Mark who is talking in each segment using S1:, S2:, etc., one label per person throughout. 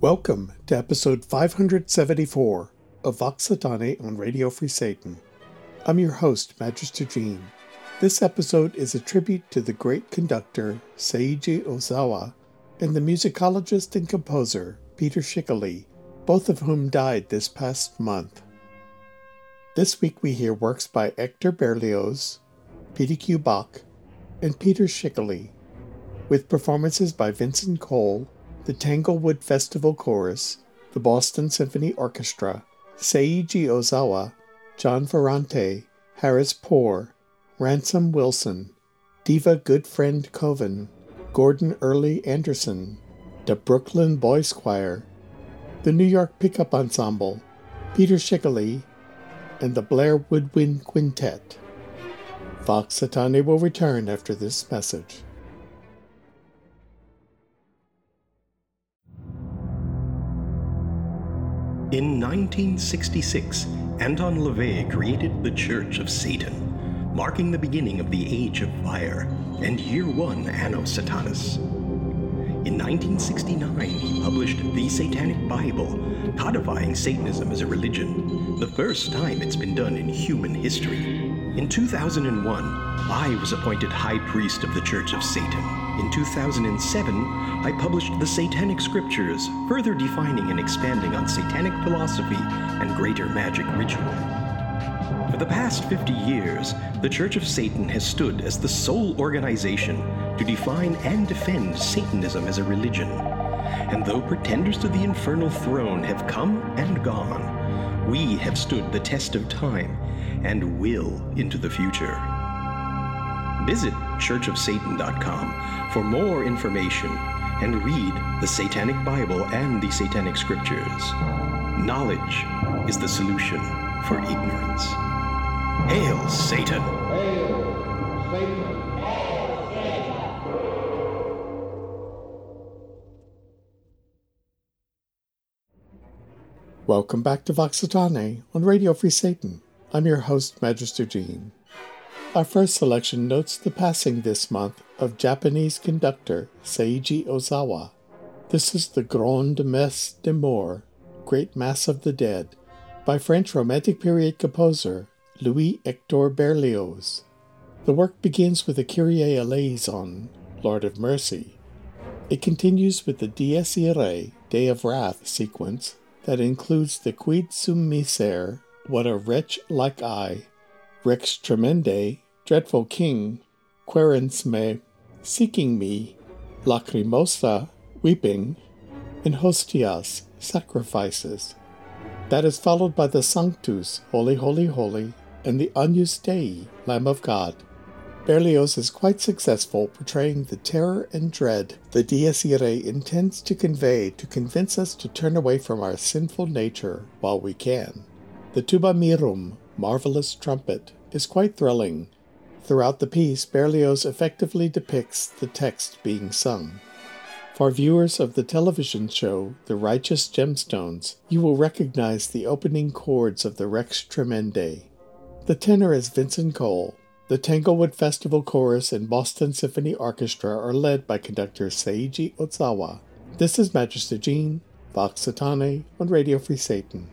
S1: Welcome to episode 574 of Vox Satanae on Radio Free Satan. I'm your host, Magister Jean. This episode is a tribute to the great conductor Seiji Ozawa and the musicologist and composer Peter Schickele, both of whom died this past month. This week we hear works by Hector Berlioz, P.D.Q. Bach, and Peter Schickele, with performances by Vincent Cole, the Tanglewood Festival Chorus, the Boston Symphony Orchestra, Seiji Ozawa, John Ferrante, Harris Poor, Ransom Wilson, Diva Goodfriend Koven, Gordon Early Anderson, the Brooklyn Boys Choir, the New York Pickup Ensemble, Peter Schickele, and the Blair Woodwind Quintet. Vox Satanae will return after this message.
S2: In 1966, Anton LaVey created the Church of Satan, marking the beginning of the Age of Fire and year one Anno Satanas. In 1969, he published The Satanic Bible, codifying Satanism as a religion, the first time it's been done in human history. In 2001, I was appointed High Priest of the Church of Satan. In 2007, I published The Satanic Scriptures, further defining and expanding on satanic philosophy and greater magic ritual. For the past 50 years, the Church of Satan has stood as the sole organization to define and defend Satanism as a religion. And though pretenders to the infernal throne have come and gone, we have stood the test of time and will into the future. Visit churchofsatan.com for more information and read the Satanic Bible and the Satanic Scriptures. Knowledge is the solution for ignorance. Hail Satan!
S3: Hail Satan!
S1: Welcome back to Vox Satanae on Radio Free Satan. I'm your host, Magister Jean. Our first selection notes the passing this month of Japanese conductor Seiji Ozawa. This is the Grande Messe des Morts, Great Mass of the Dead, by French Romantic period composer Louis Hector Berlioz. The work begins with the Kyrie eleison, Lord of Mercy. It continues with the Dies Irae, Day of Wrath sequence that includes the Quid sum miser, What a Wretch Like I, Rex Tremendae, Dreadful King, Quaerens me, Seeking Me, Lacrimosa, Weeping, and Hostias, Sacrifices. That is followed by the Sanctus, Holy, Holy, Holy, and the Agnus Dei, Lamb of God. Berlioz is quite successful portraying the terror and dread the Dies Irae intends to convey to convince us to turn away from our sinful nature while we can. The Tuba Mirum, marvelous trumpet, is quite thrilling. Throughout the piece, Berlioz effectively depicts the text being sung. For viewers of the television show The Righteous Gemstones, you will recognize the opening chords of the Rex Tremendae. The tenor is Vincent Cole. The Tanglewood Festival Chorus and Boston Symphony Orchestra are led by conductor Seiji Ozawa. This is Magister Gene, Vox Satanae on Radio Free Satan.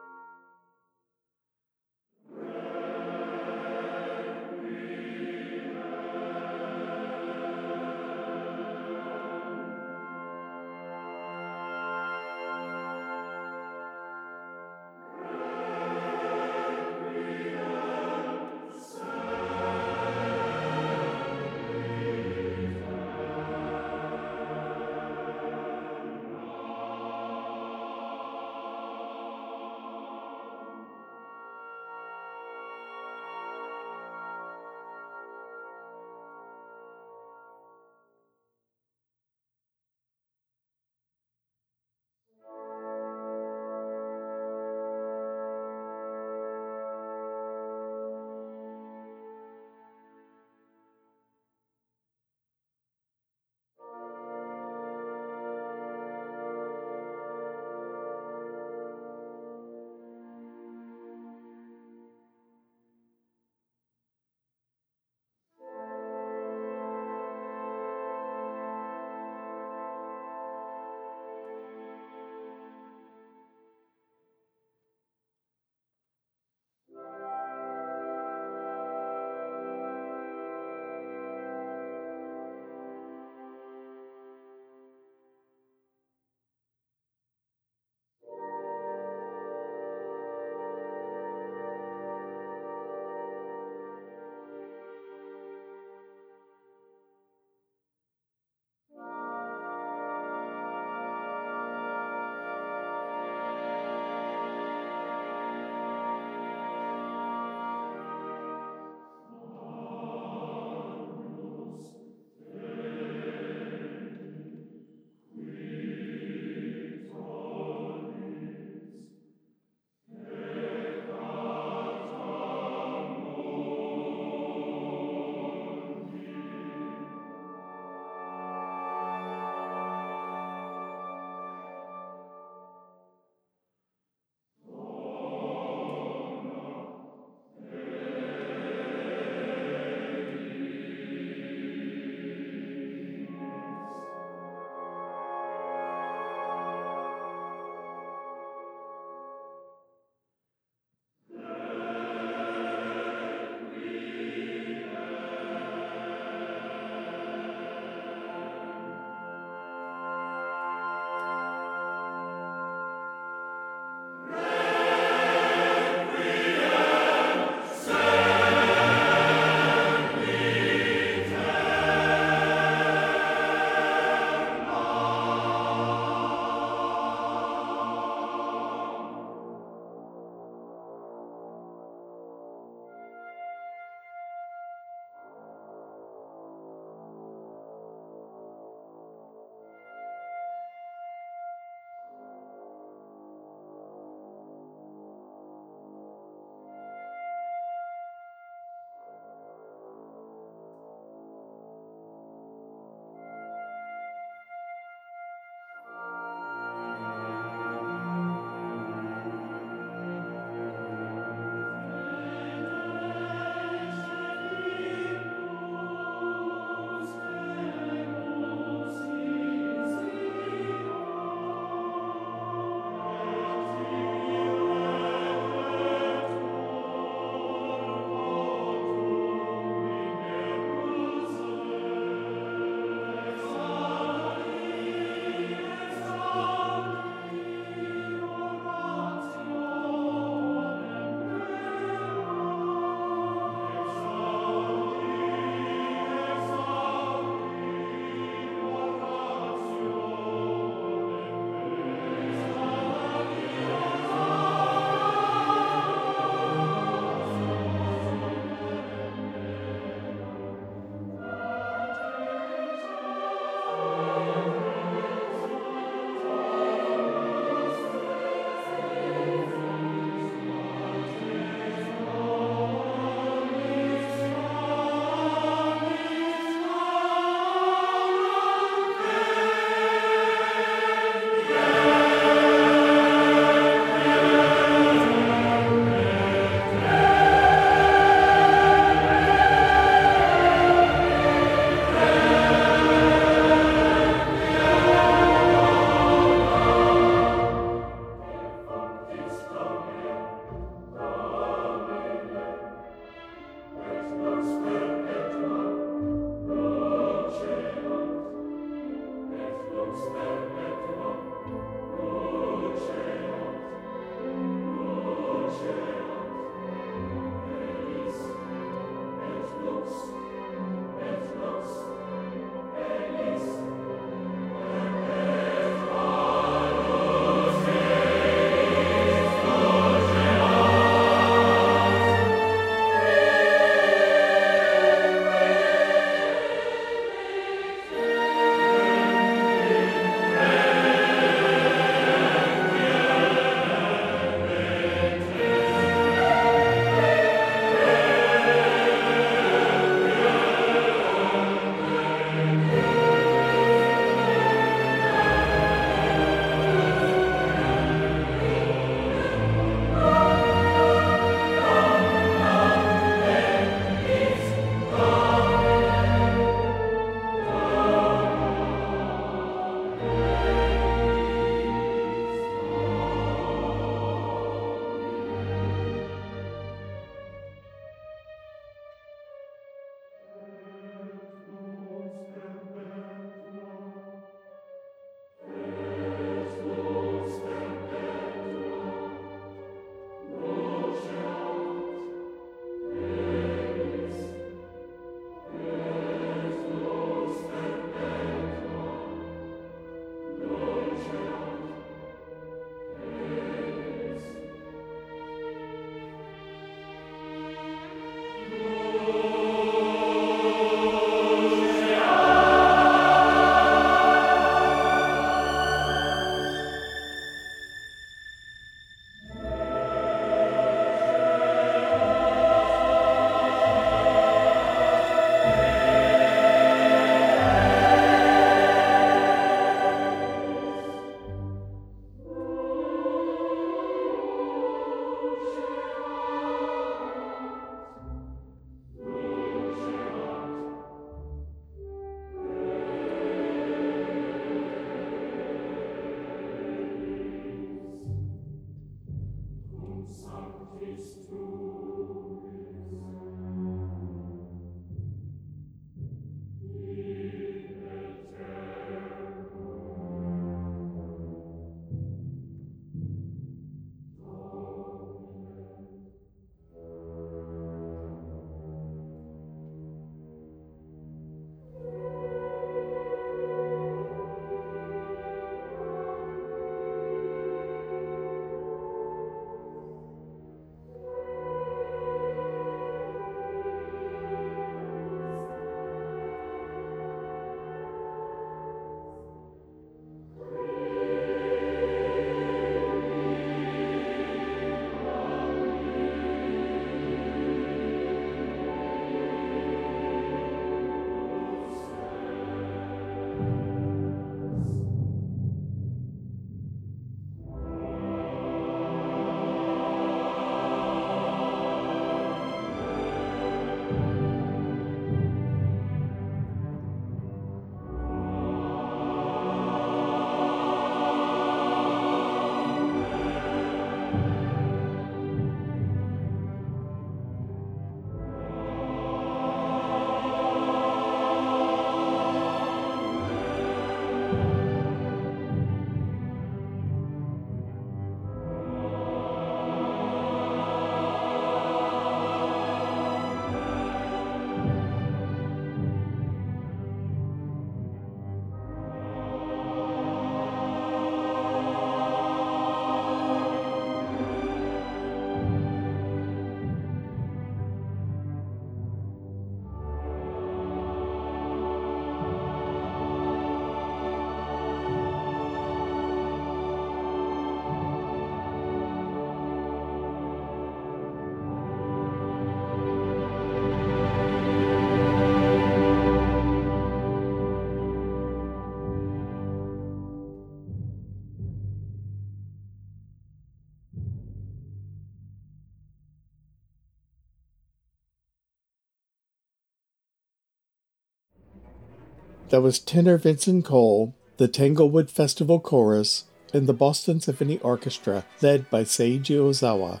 S1: That was tenor Vincent Cole, the Tanglewood Festival Chorus, and the Boston Symphony Orchestra, led by Seiji Ozawa,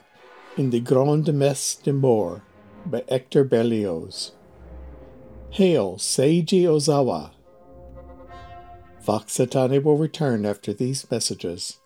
S1: in the Grande Messe des Morts by Hector Berlioz. Hail, Seiji Ozawa! Satanae will return after these messages.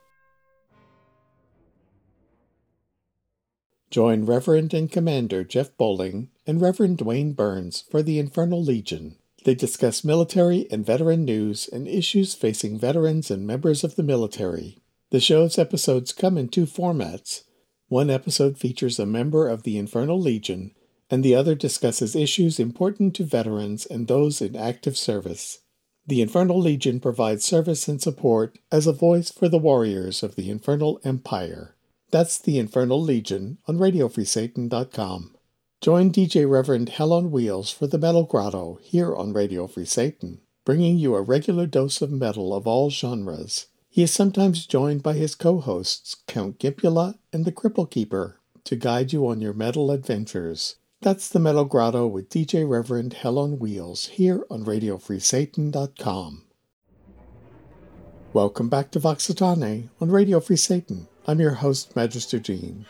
S1: Join Reverend and Commander Jeff Bowling and Reverend Dwayne Burns for the Infernal Legion. They discuss military and veteran news and issues facing veterans and members of the military. The show's episodes come in two formats. One episode features a member of the Infernal Legion, and the other discusses issues important to veterans and those in active service. The Infernal Legion provides service and support as a voice for the warriors of the Infernal Empire. That's the Infernal Legion on RadioFreeSatan.com. Join DJ Reverend Helen Wheels for the Metal Grotto here on Radio Free Satan, bringing you a regular dose of metal of all genres. He is sometimes joined by his co hosts, Count Gimpula and the Cripple Keeper, to guide you on your metal adventures. That's the Metal Grotto with DJ Reverend Helen Wheels here on RadioFreeSatan.com. Welcome back to Vox Satanae on Radio Free Satan. I'm your host, Magister Gene.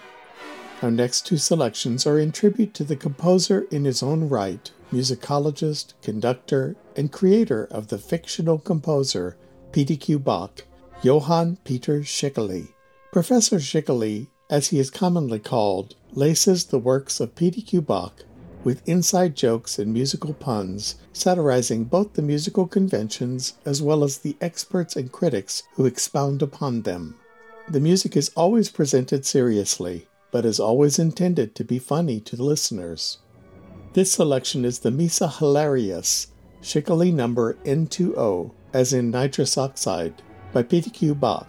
S1: Our next two selections are in tribute to the composer in his own right, musicologist, conductor, and creator of the fictional composer P.D.Q. Bach, Johann Peter Schickele. Professor Schickele, as he is commonly called, laces the works of P.D.Q. Bach with inside jokes and musical puns, satirizing both the musical conventions as well as the experts and critics who expound upon them. The music is always presented seriously, but is always intended to be funny to the listeners. This selection is the Missa Hilarious, Schickele number N2O, as in nitrous oxide, by P.D.Q. Bach.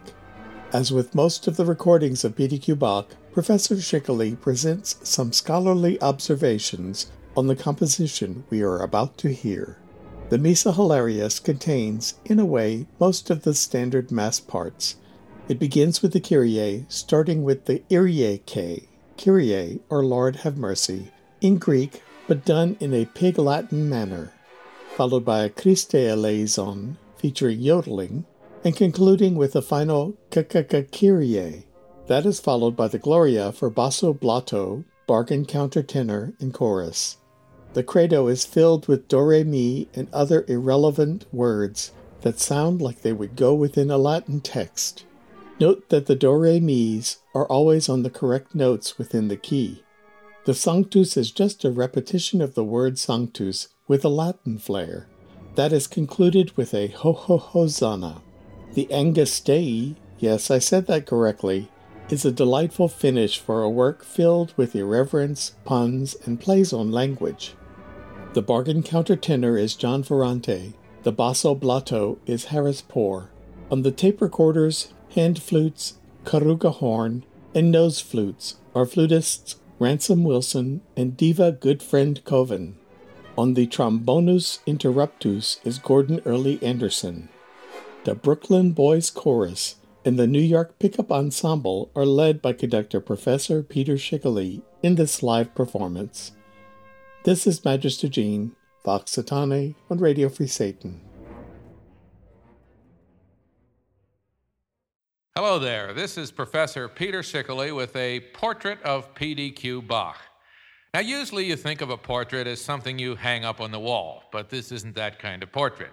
S1: As with most of the recordings of P.D.Q. Bach, Professor Schickele presents some scholarly observations on the composition we are about to hear. The Missa Hilarious contains, in a way, most of the standard mass parts, it begins with the Kyrie, starting with the Kyrie, K, Kyrie, or Lord have mercy, in Greek, but done in a pig Latin manner, followed by a Christe eleison, featuring yodeling, and concluding with the final Kyrie. That is followed by the Gloria for basso blotto, bargain countertenor, and chorus. The credo is filled with do mi and other irrelevant words that sound like they would go within a Latin text. Note that the do re mi's are always on the correct notes within the key. The sanctus is just a repetition of the word sanctus with a Latin flair. That is concluded with a ho ho hosanna. The Angus yes, I said that correctly, is a delightful finish for a work filled with irreverence, puns, and plays on language. The bargain countertenor is John Ferrante. The basso blotto is Harris Poor. On the tape recorders, hand flutes, corrugahorn, and nose flutes are flutists Ransom Wilson and Diva Goodfriend Koven. On the trombonus interruptus is Gordon Early Anderson. The Brooklyn Boys Chorus and the New York Pickup Ensemble are led by conductor Professor Peter Schickele in this live performance. This is Magister Jean, Vox Satanae on Radio Free Satan.
S4: Hello there. This is Professor Peter Schickele with a portrait of P.D.Q. Bach. Now, usually you think of a portrait as something you hang up on the wall, but this isn't that kind of portrait.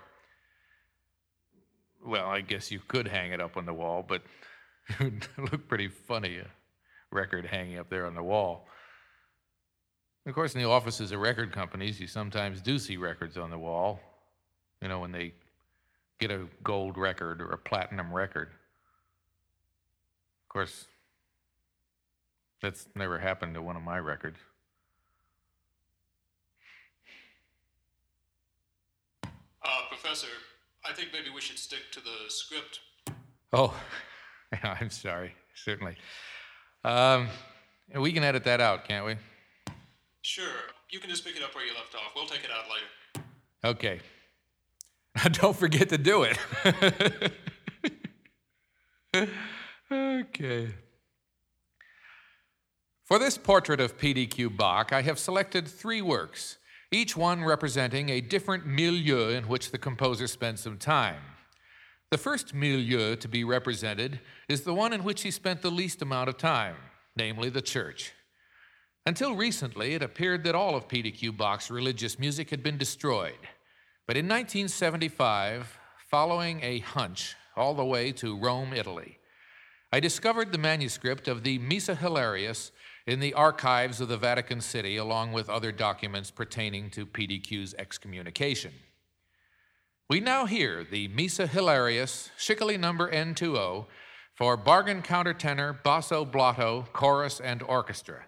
S4: Well, I guess you could hang it up on the wall, but it would look pretty funny, a record hanging up there on the wall. Of course, in the offices of record companies, you sometimes do see records on the wall, you know, when they get a gold record or a platinum record course, that's never happened to one of my records.
S5: Uh, Professor, I think maybe we should stick to the script.
S4: Oh, I'm sorry, certainly. Um, we can edit that out, can't we?
S5: Sure. You can just pick it up where you left off. We'll take it out later.
S4: Okay. Now, Don't forget to do it. Okay. For this portrait of P.D.Q. Bach, I have selected three works
S6: each one representing a different milieu in which the composer spent some time. The first milieu to be represented is the one in which he spent the least amount of time, namely the church. Until recently, it appeared that all of PDQ Bach's religious music had been destroyed. But in 1975, following a hunch all the way to Rome, Italy, I discovered the manuscript of the Missa Hilarious in the archives of the Vatican City, along with other documents pertaining to PDQ's excommunication. We now hear the Missa Hilarious, Schickele number N2O, for bargain countertenor, basso blotto, chorus, and orchestra.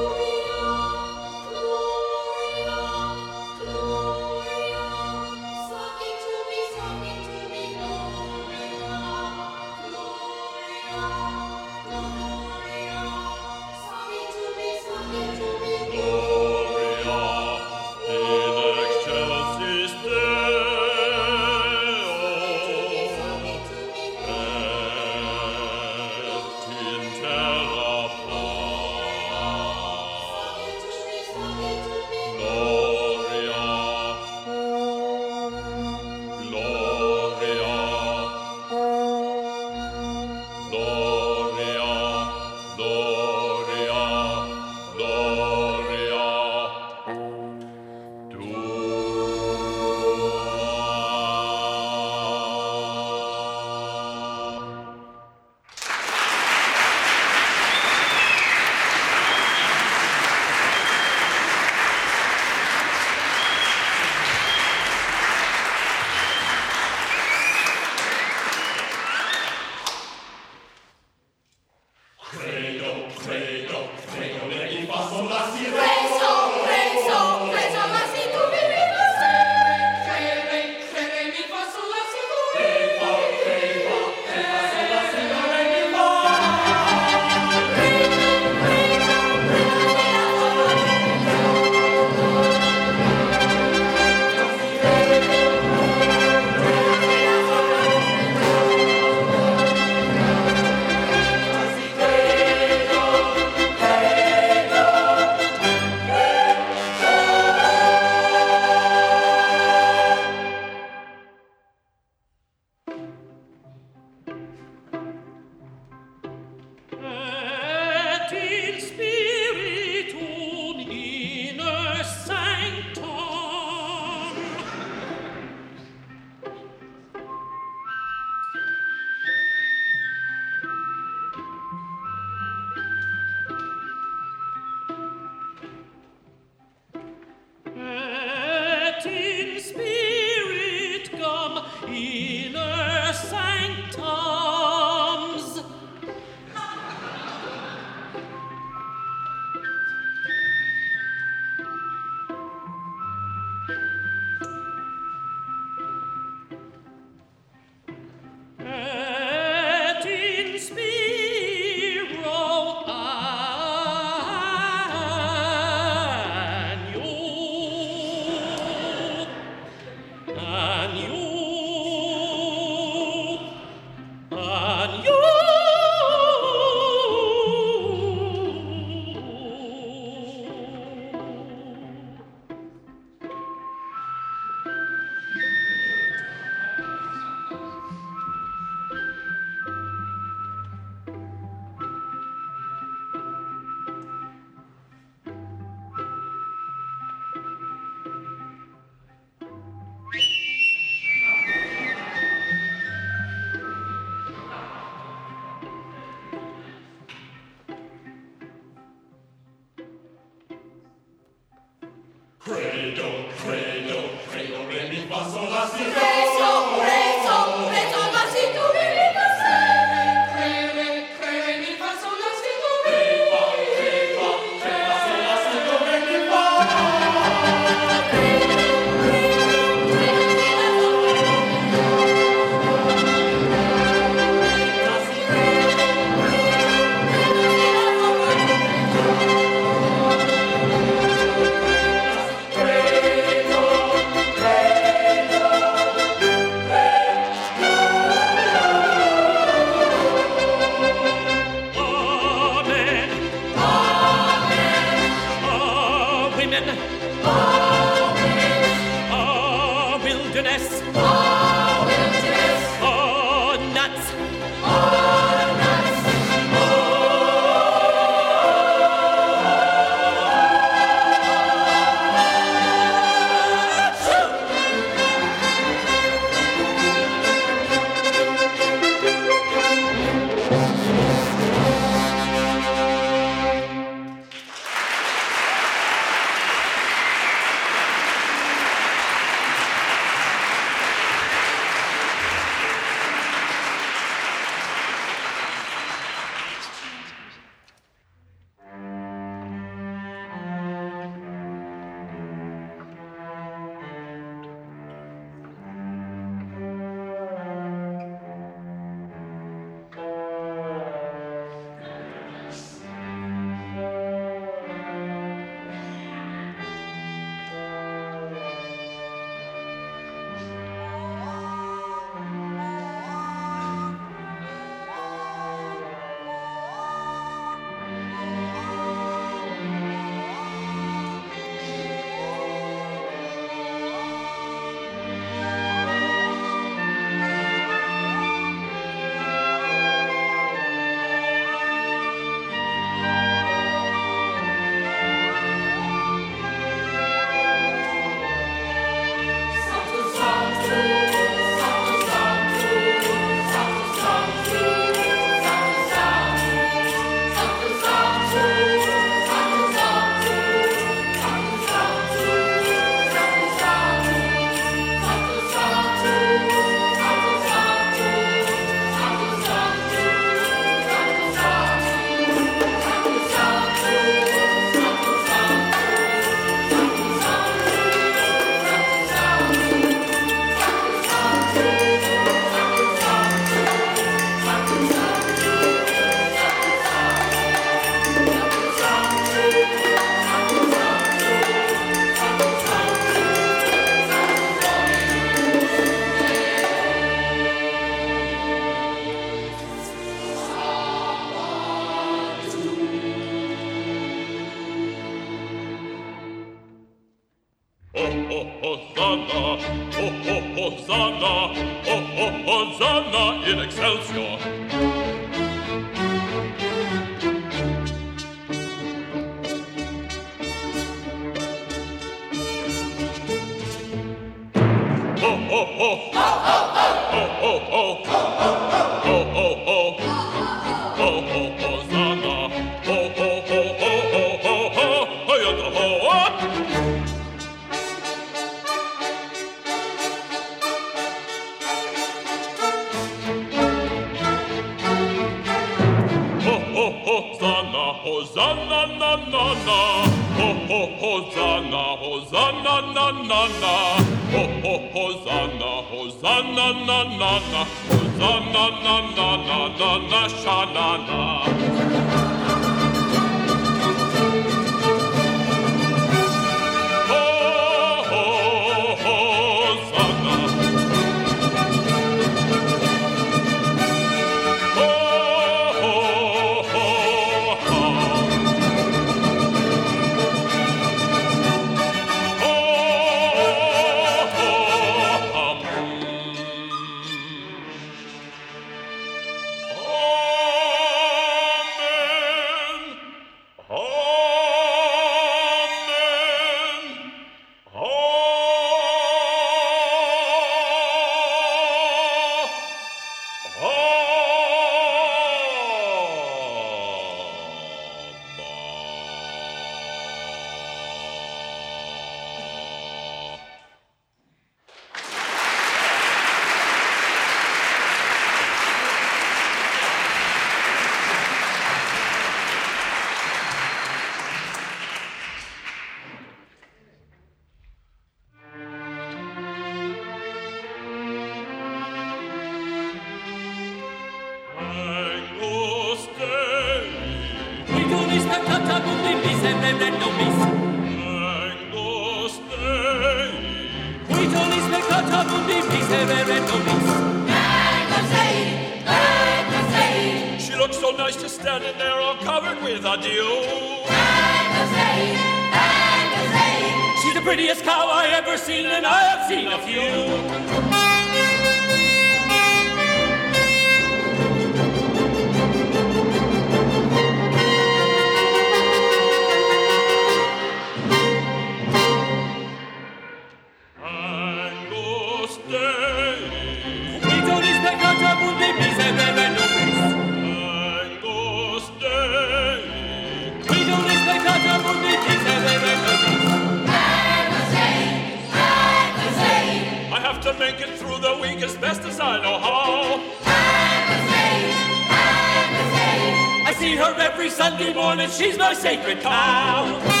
S6: Her every Sunday morning, she's my sacred cow.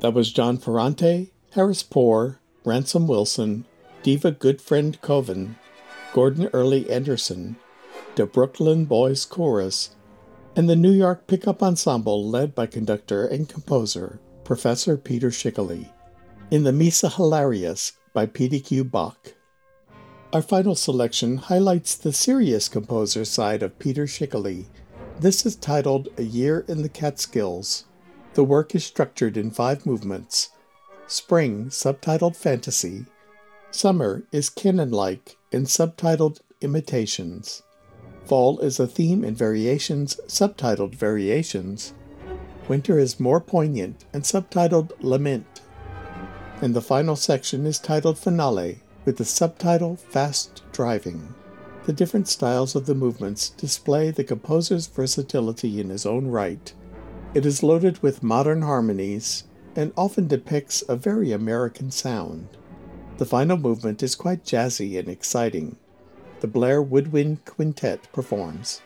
S1: That was John Ferrante, Harris Poor, Ransom Wilson, Diva Goodfriend Koven, Gordon Early Anderson, the Brooklyn Boys Chorus, and the New York Pickup Ensemble led by conductor and composer Professor Peter Schickele, in the Missa Hilarious by P.D.Q. Bach. Our final selection highlights the serious composer side of Peter Schickele. This is titled A Year in the Catskills. The work is structured in five movements. Spring, subtitled Fantasy. Summer is canon like and subtitled Imitations. Fall is a theme in Variations, subtitled Variations. Winter is more poignant and subtitled Lament. And the final section is titled Finale, with the subtitle Fast Driving. The different styles of the movements display the composer's versatility in his own right. It is loaded with modern harmonies and often depicts a very American sound. The final movement is quite jazzy and exciting. The Blair Woodwind Quintet performs.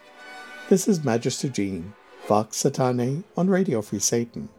S1: This is Magister Jean, Vox Satanae on Radio Free Satan.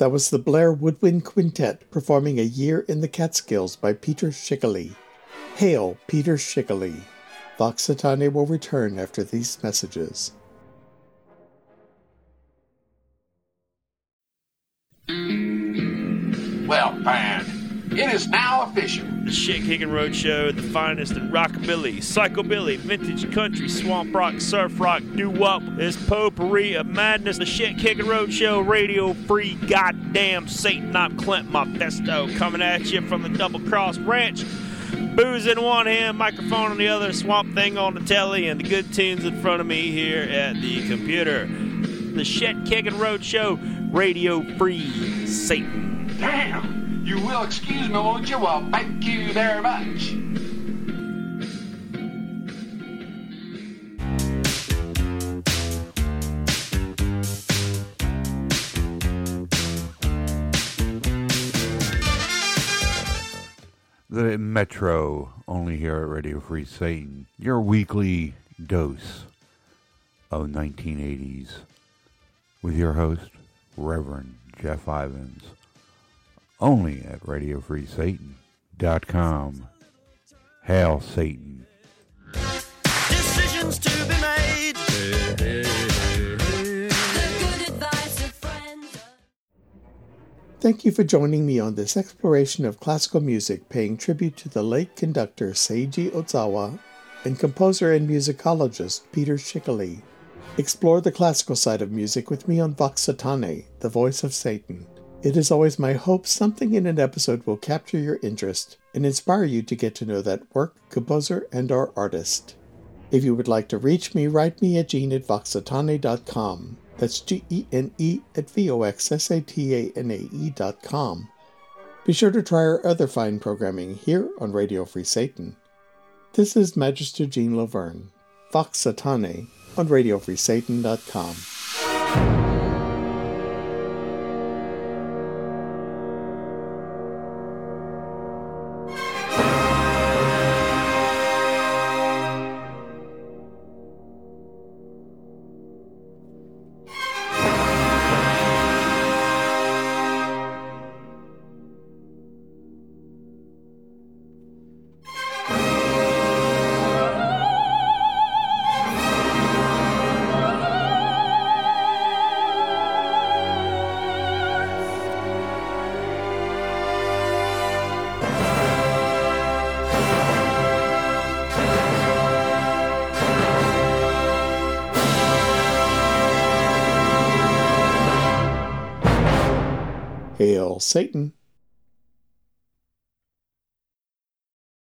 S1: That was the Blair Woodwind Quintet performing A Year in the Catskills by Peter Schickele. Hail, Peter Schickele. Vox Satanae will return after these messages.
S7: Well, fine. It is now official.
S8: The Shit Kicking Roadshow, the finest in rockabilly, psychobilly, vintage country, swamp rock, surf rock, doo wop, this potpourri of madness. The Shit Kicking Roadshow, radio free, goddamn Satan, I'm Clint Modesto, coming at you from the Double Cross Ranch. Booze in one hand, microphone on the other, swamp thing on the telly, and the good tunes in front of me here at the computer. The Shit Kicking Roadshow, radio free, Satan.
S7: Damn. You will excuse me, won't you? Well, thank you very much.
S9: Metro, only here at Radio Free Satan. Your weekly dose of 1980s with your host, Reverend Jeff Ivins. Only at RadioFreeSatan.com. Hail Satan.
S6: Decisions to be made.
S1: Thank you for joining me on this exploration of classical music paying tribute to the late conductor Seiji Ozawa and composer and musicologist Peter Schickele. Explore the classical side of music with me on Vox Satanae, the voice of Satan. It is always my hope something in an episode will capture your interest and inspire you to get to know that work, composer, and or artist. If you would like to reach me, write me at gene at voxsatanae.com. That's G-E-N-E at V-O-X-S-A-T-A-N-A-E dot com. Be sure to try our other fine programming here on Radio Free Satan. This is Magister Gene Laverne, Vox Satanae on radio freesatan dot RadioFreeSatan.com. Satan!